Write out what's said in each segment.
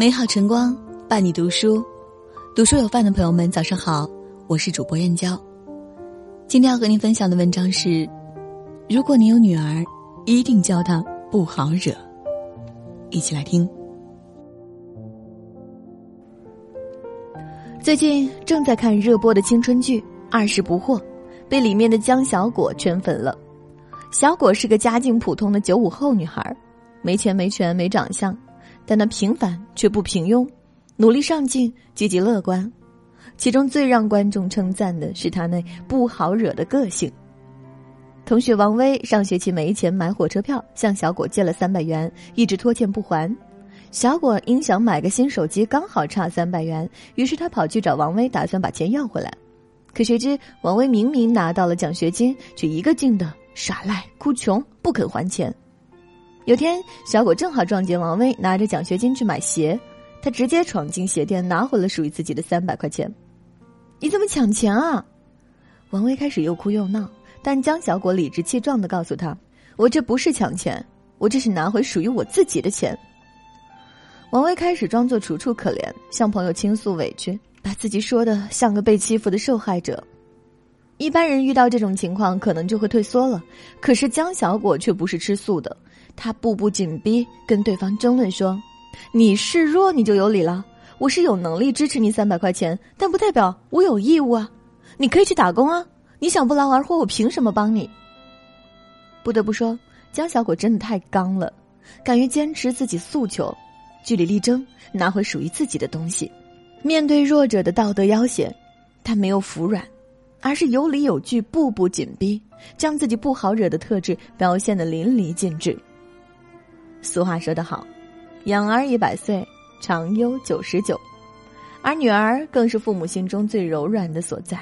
美好晨光伴你读书，读书有饭的朋友们，早上好，我是主播燕娇。今天要和您分享的文章是：如果你有女儿，一定教她不好惹。一起来听。最近正在看热播的青春剧《二十不惑》，被里面的江小果圈粉了。小果是个家境普通的九五后女孩，没钱没权没长相。但他平凡却不平庸，努力上进，积极乐观。其中最让观众称赞的是他那不好惹的个性。同学王威上学期没钱买火车票，向小果借了三百元，一直拖欠不还。小果因想买个新手机，刚好差三百元，于是他跑去找王威，打算把钱要回来。可谁知王威明明拿到了奖学金，却一个劲的耍赖、哭穷，不肯还钱。有天，小果正好撞见王威拿着奖学金去买鞋，他直接闯进鞋店，拿回了属于自己的三百块钱。你怎么抢钱啊？王威开始又哭又闹，但江小果理直气壮的告诉他：“我这不是抢钱，我这是拿回属于我自己的钱。”王威开始装作楚楚可怜，向朋友倾诉委屈，把自己说的像个被欺负的受害者。一般人遇到这种情况，可能就会退缩了，可是江小果却不是吃素的。他步步紧逼，跟对方争论说：“你示弱，你就有理了。我是有能力支持你三百块钱，但不代表我有义务啊。你可以去打工啊，你想不劳而获，我凭什么帮你？”不得不说，江小果真的太刚了，敢于坚持自己诉求，据理力争，拿回属于自己的东西。面对弱者的道德要挟，他没有服软，而是有理有据，步步紧逼，将自己不好惹的特质表现的淋漓尽致。俗话说得好，养儿一百岁，长忧九十九，而女儿更是父母心中最柔软的所在。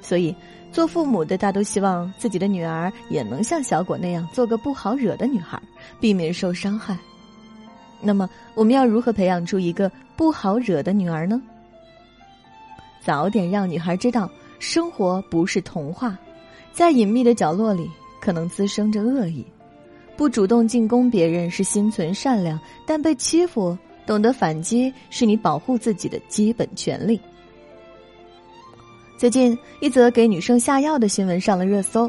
所以，做父母的大都希望自己的女儿也能像小果那样做个不好惹的女孩，避免受伤害。那么，我们要如何培养出一个不好惹的女儿呢？早点让女孩知道，生活不是童话，在隐秘的角落里可能滋生着恶意。不主动进攻别人是心存善良，但被欺负懂得反击是你保护自己的基本权利。最近一则给女生下药的新闻上了热搜，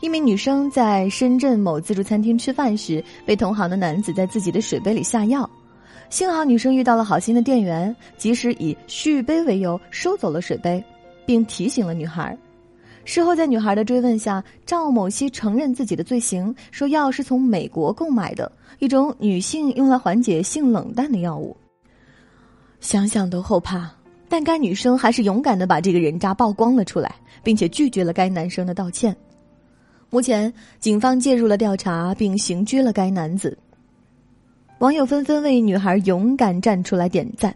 一名女生在深圳某自助餐厅吃饭时，被同行的男子在自己的水杯里下药，幸好女生遇到了好心的店员，及时以续杯为由收走了水杯，并提醒了女孩。事后，在女孩的追问下，赵某熙承认自己的罪行，说药是从美国购买的，一种女性用来缓解性冷淡的药物。想想都后怕，但该女生还是勇敢的把这个人渣曝光了出来，并且拒绝了该男生的道歉。目前，警方介入了调查，并刑拘了该男子。网友纷纷为女孩勇敢站出来点赞。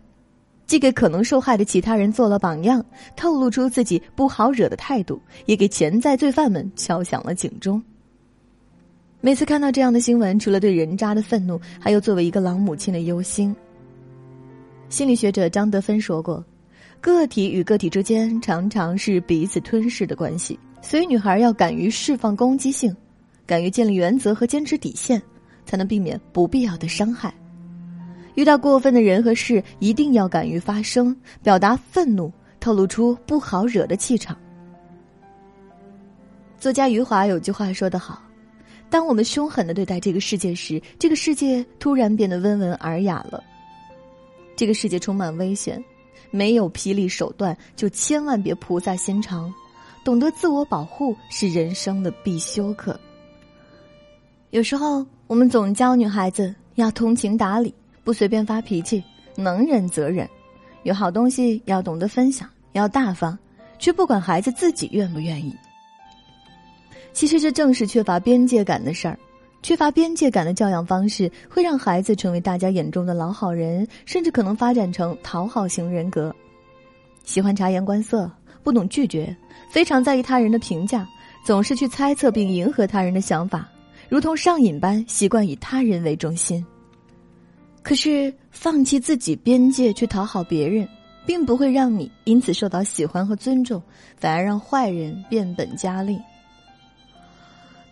既给可能受害的其他人做了榜样，透露出自己不好惹的态度，也给潜在罪犯们敲响了警钟。每次看到这样的新闻，除了对人渣的愤怒，还有作为一个老母亲的忧心。心理学者张德芬说过，个体与个体之间常常是彼此吞噬的关系，所以女孩要敢于释放攻击性，敢于建立原则和坚持底线，才能避免不必要的伤害。遇到过分的人和事，一定要敢于发声，表达愤怒，透露出不好惹的气场。作家余华有句话说得好：“当我们凶狠的对待这个世界时，这个世界突然变得温文尔雅了。”这个世界充满危险，没有霹雳手段，就千万别菩萨心肠。懂得自我保护是人生的必修课。有时候，我们总教女孩子要通情达理。不随便发脾气，能忍则忍，有好东西要懂得分享，要大方，却不管孩子自己愿不愿意。其实这正是缺乏边界感的事儿，缺乏边界感的教养方式会让孩子成为大家眼中的老好人，甚至可能发展成讨好型人格，喜欢察言观色，不懂拒绝，非常在意他人的评价，总是去猜测并迎合他人的想法，如同上瘾般习惯以他人为中心。可是，放弃自己边界去讨好别人，并不会让你因此受到喜欢和尊重，反而让坏人变本加厉。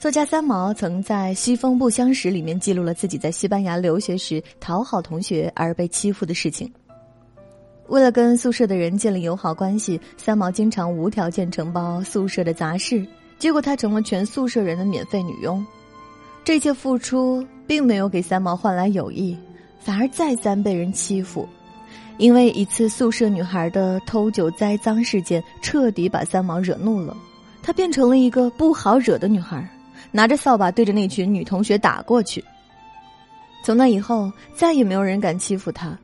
作家三毛曾在《西风不相识》里面记录了自己在西班牙留学时讨好同学而被欺负的事情。为了跟宿舍的人建立友好关系，三毛经常无条件承包宿舍的杂事，结果他成了全宿舍人的免费女佣。这些付出并没有给三毛换来友谊，反而再三被人欺负。因为一次宿舍女孩的偷酒栽赃事件，彻底把三毛惹怒了，她变成了一个不好惹的女孩。拿着扫把对着那群女同学打过去。从那以后，再也没有人敢欺负他。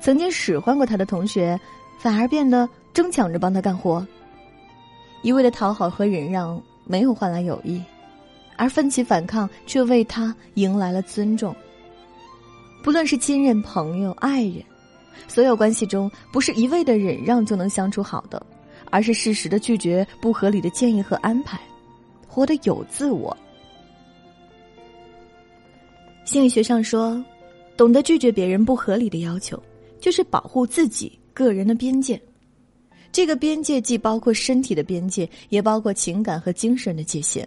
曾经使唤过他的同学，反而变得争抢着帮他干活。一味的讨好和忍让没有换来友谊，而奋起反抗却为他迎来了尊重。不论是亲人、朋友、爱人，所有关系中，不是一味的忍让就能相处好的，而是适时的拒绝不合理的建议和安排。活得有自我。心理学上说，懂得拒绝别人不合理的要求，就是保护自己个人的边界。这个边界既包括身体的边界，也包括情感和精神的界限。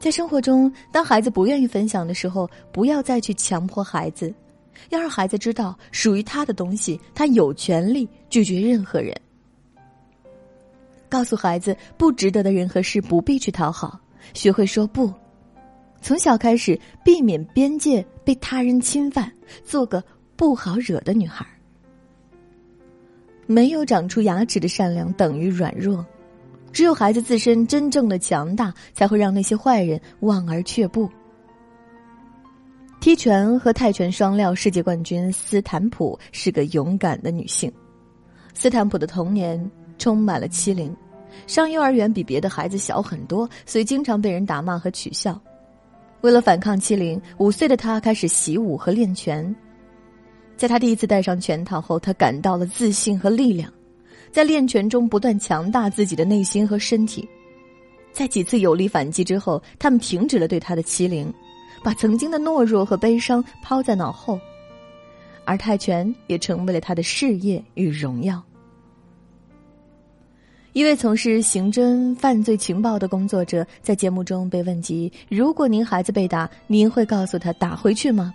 在生活中，当孩子不愿意分享的时候，不要再去强迫孩子，要让孩子知道属于他的东西，他有权利拒绝任何人。告诉孩子，不值得的人和事不必去讨好，学会说不。从小开始，避免边界被他人侵犯，做个不好惹的女孩。没有长出牙齿的善良等于软弱，只有孩子自身真正的强大，才会让那些坏人望而却步。踢拳和泰拳双料世界冠军斯坦普是个勇敢的女性。斯坦普的童年。充满了欺凌，上幼儿园比别的孩子小很多，所以经常被人打骂和取笑。为了反抗欺凌，五岁的她开始习武和练拳。在他第一次戴上拳套后，他感到了自信和力量，在练拳中不断强大自己的内心和身体。在几次有力反击之后，他们停止了对他的欺凌，把曾经的懦弱和悲伤抛在脑后，而泰拳也成为了他的事业与荣耀。一位从事刑侦犯罪情报的工作者在节目中被问及：“如果您孩子被打，您会告诉他打回去吗？”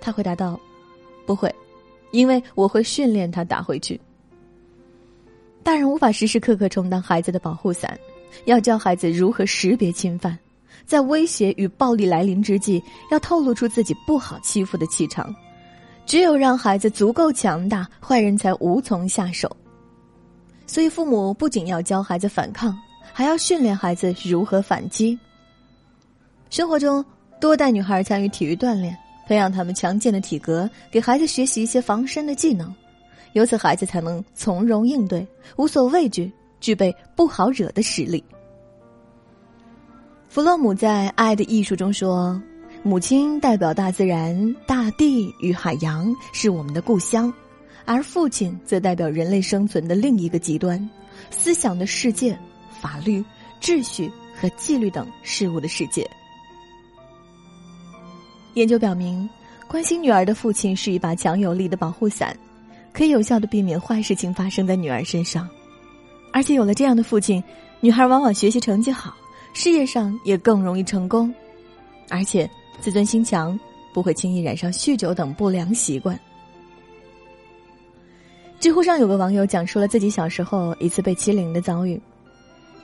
他回答道：“不会，因为我会训练他打回去。”大人无法时时刻刻充当孩子的保护伞，要教孩子如何识别侵犯，在威胁与暴力来临之际，要透露出自己不好欺负的气场。只有让孩子足够强大，坏人才无从下手。所以，父母不仅要教孩子反抗，还要训练孩子如何反击。生活中，多带女孩参与体育锻炼，培养他们强健的体格，给孩子学习一些防身的技能，由此孩子才能从容应对，无所畏惧，具备不好惹的实力。弗洛姆在《爱的艺术》中说：“母亲代表大自然，大地与海洋是我们的故乡。”而父亲则代表人类生存的另一个极端，思想的世界、法律、秩序和纪律等事物的世界。研究表明，关心女儿的父亲是一把强有力的保护伞，可以有效的避免坏事情发生在女儿身上。而且有了这样的父亲，女孩往往学习成绩好，事业上也更容易成功，而且自尊心强，不会轻易染上酗酒等不良习惯。知乎上有个网友讲述了自己小时候一次被欺凌的遭遇。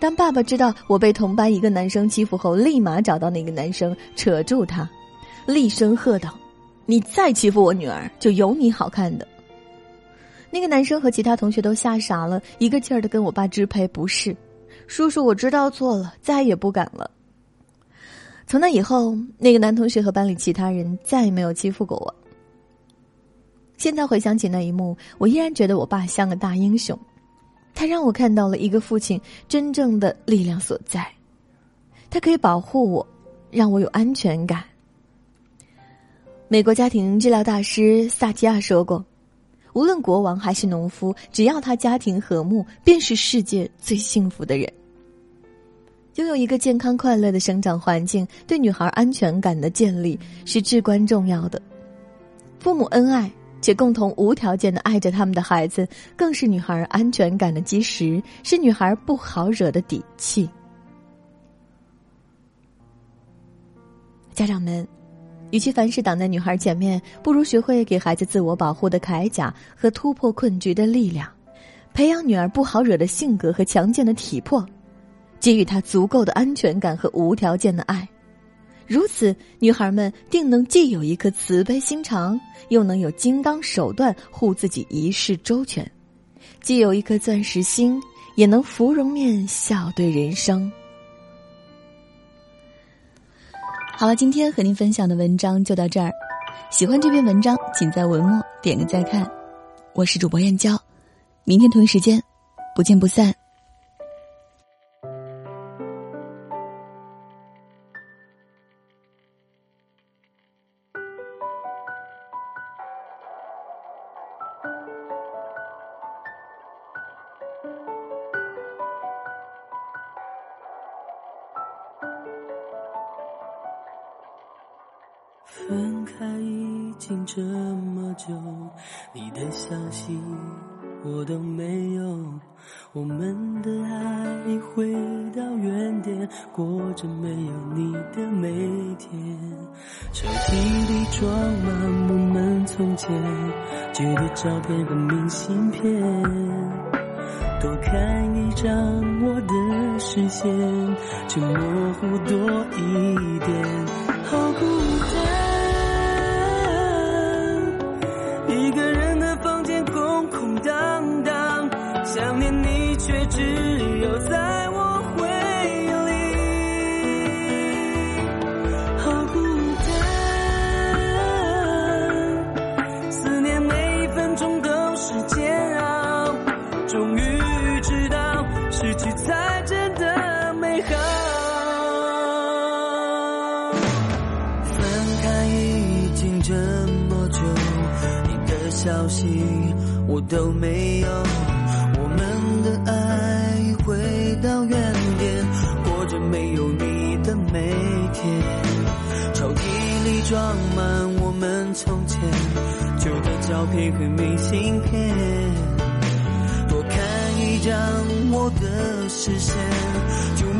当爸爸知道我被同班一个男生欺负后，立马找到那个男生，扯住他，厉声喝道：“你再欺负我女儿，就有你好看的。”那个男生和其他同学都吓傻了，一个劲儿的跟我爸支赔不是。叔叔，我知道错了，再也不敢了。从那以后，那个男同学和班里其他人再也没有欺负过我。现在回想起那一幕，我依然觉得我爸像个大英雄，他让我看到了一个父亲真正的力量所在，他可以保护我，让我有安全感。美国家庭治疗大师萨提亚说过：“无论国王还是农夫，只要他家庭和睦，便是世界最幸福的人。”拥有一个健康快乐的生长环境，对女孩安全感的建立是至关重要的。父母恩爱。且共同无条件的爱着他们的孩子，更是女孩安全感的基石，是女孩不好惹的底气。家长们，与其凡事挡在女孩前面，不如学会给孩子自我保护的铠甲和突破困局的力量，培养女儿不好惹的性格和强健的体魄，给予她足够的安全感和无条件的爱。如此，女孩们定能既有一颗慈悲心肠，又能有金刚手段护自己一世周全；既有一颗钻石心，也能芙蓉面笑对人生。好了，今天和您分享的文章就到这儿。喜欢这篇文章，请在文末点个再看。我是主播燕娇，明天同一时间，不见不散。分开已经这么久，你的消息我都没有。我们的爱回到原点，过着没有你的每天。抽屉里装满我们从前旧的照片和明信片，多看一张我的视线就模糊多一点，好孤单。都没有，我们的爱回到原点，过着没有你的每天。抽屉里装满我们从前旧的照片和明信片，多看一张我的视线就。